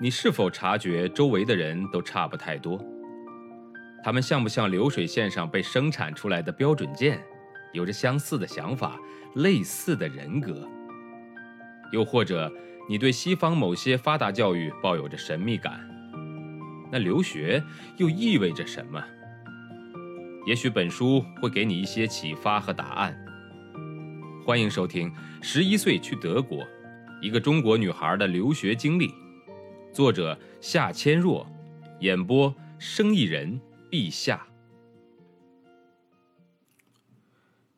你是否察觉周围的人都差不太多？他们像不像流水线上被生产出来的标准件，有着相似的想法、类似的人格？又或者，你对西方某些发达教育抱有着神秘感？那留学又意味着什么？也许本书会给你一些启发和答案。欢迎收听《十一岁去德国：一个中国女孩的留学经历》，作者夏千若，演播生意人陛下。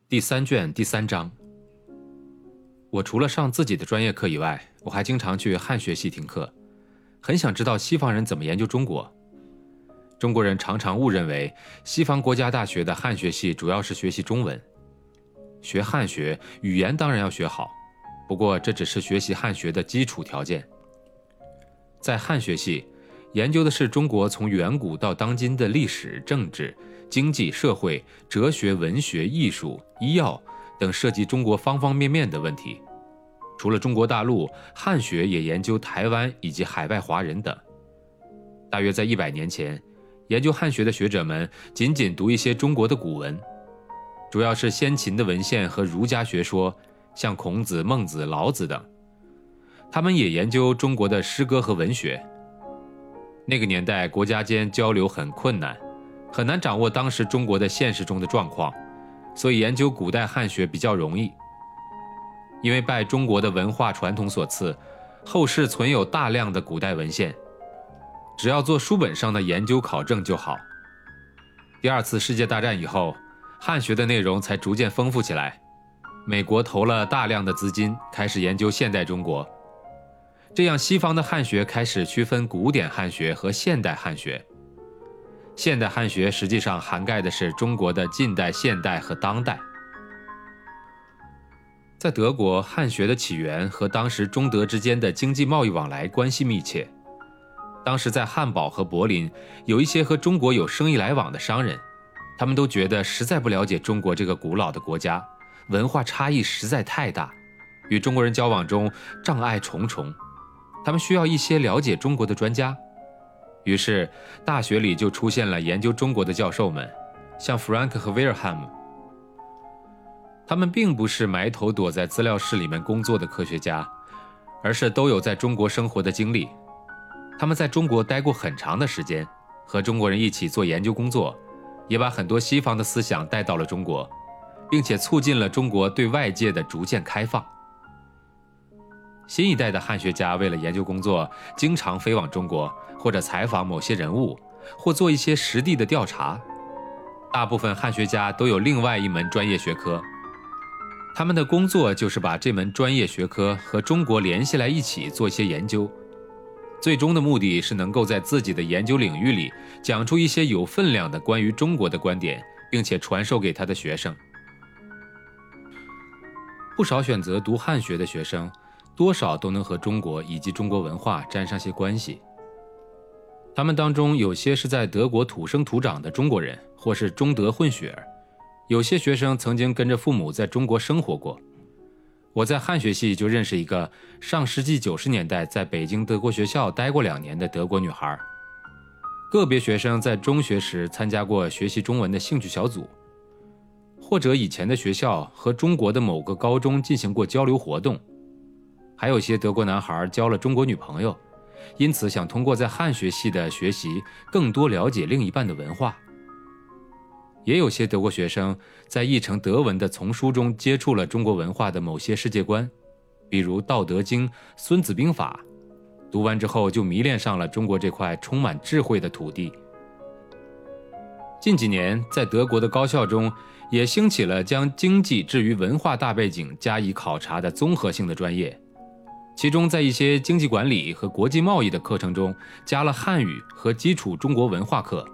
第三卷第三章。我除了上自己的专业课以外，我还经常去汉学系听课，很想知道西方人怎么研究中国。中国人常常误认为西方国家大学的汉学系主要是学习中文，学汉学语言当然要学好，不过这只是学习汉学的基础条件。在汉学系，研究的是中国从远古到当今的历史、政治、经济、社会、哲学、文学、艺术、医药等涉及中国方方面面的问题。除了中国大陆，汉学也研究台湾以及海外华人等。大约在一百年前。研究汉学的学者们仅仅读一些中国的古文，主要是先秦的文献和儒家学说，像孔子、孟子、老子等。他们也研究中国的诗歌和文学。那个年代，国家间交流很困难，很难掌握当时中国的现实中的状况，所以研究古代汉学比较容易。因为拜中国的文化传统所赐，后世存有大量的古代文献。只要做书本上的研究考证就好。第二次世界大战以后，汉学的内容才逐渐丰富起来。美国投了大量的资金，开始研究现代中国。这样，西方的汉学开始区分古典汉学和现代汉学。现代汉学实际上涵盖的是中国的近代、现代和当代。在德国，汉学的起源和当时中德之间的经济贸易往来关系密切。当时在汉堡和柏林，有一些和中国有生意来往的商人，他们都觉得实在不了解中国这个古老的国家，文化差异实在太大，与中国人交往中障碍重重，他们需要一些了解中国的专家。于是，大学里就出现了研究中国的教授们，像 Frank 和 Wilhelm。他们并不是埋头躲在资料室里面工作的科学家，而是都有在中国生活的经历。他们在中国待过很长的时间，和中国人一起做研究工作，也把很多西方的思想带到了中国，并且促进了中国对外界的逐渐开放。新一代的汉学家为了研究工作，经常飞往中国，或者采访某些人物，或做一些实地的调查。大部分汉学家都有另外一门专业学科，他们的工作就是把这门专业学科和中国联系来一起做一些研究。最终的目的是能够在自己的研究领域里讲出一些有分量的关于中国的观点，并且传授给他的学生。不少选择读汉学的学生，多少都能和中国以及中国文化沾上些关系。他们当中有些是在德国土生土长的中国人，或是中德混血儿；有些学生曾经跟着父母在中国生活过。我在汉学系就认识一个上世纪九十年代在北京德国学校待过两年的德国女孩。个别学生在中学时参加过学习中文的兴趣小组，或者以前的学校和中国的某个高中进行过交流活动。还有些德国男孩交了中国女朋友，因此想通过在汉学系的学习，更多了解另一半的文化。也有些德国学生在译成德文的丛书中接触了中国文化的某些世界观，比如《道德经》《孙子兵法》，读完之后就迷恋上了中国这块充满智慧的土地。近几年，在德国的高校中也兴起了将经济置于文化大背景加以考察的综合性的专业，其中在一些经济管理和国际贸易的课程中加了汉语和基础中国文化课。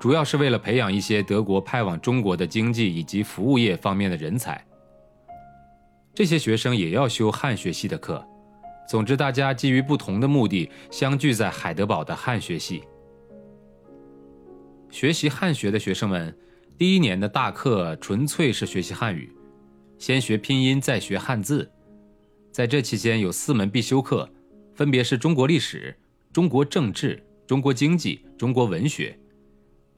主要是为了培养一些德国派往中国的经济以及服务业方面的人才。这些学生也要修汉学系的课。总之，大家基于不同的目的相聚在海德堡的汉学系。学习汉学的学生们，第一年的大课纯粹是学习汉语，先学拼音，再学汉字。在这期间有四门必修课，分别是中国历史、中国政治、中国经济、中国文学。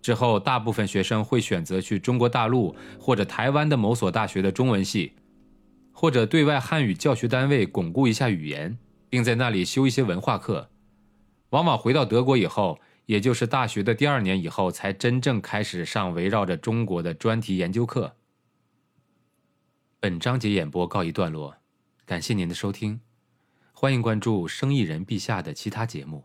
之后，大部分学生会选择去中国大陆或者台湾的某所大学的中文系，或者对外汉语教学单位巩固一下语言，并在那里修一些文化课。往往回到德国以后，也就是大学的第二年以后，才真正开始上围绕着中国的专题研究课。本章节演播告一段落，感谢您的收听，欢迎关注生意人陛下的其他节目。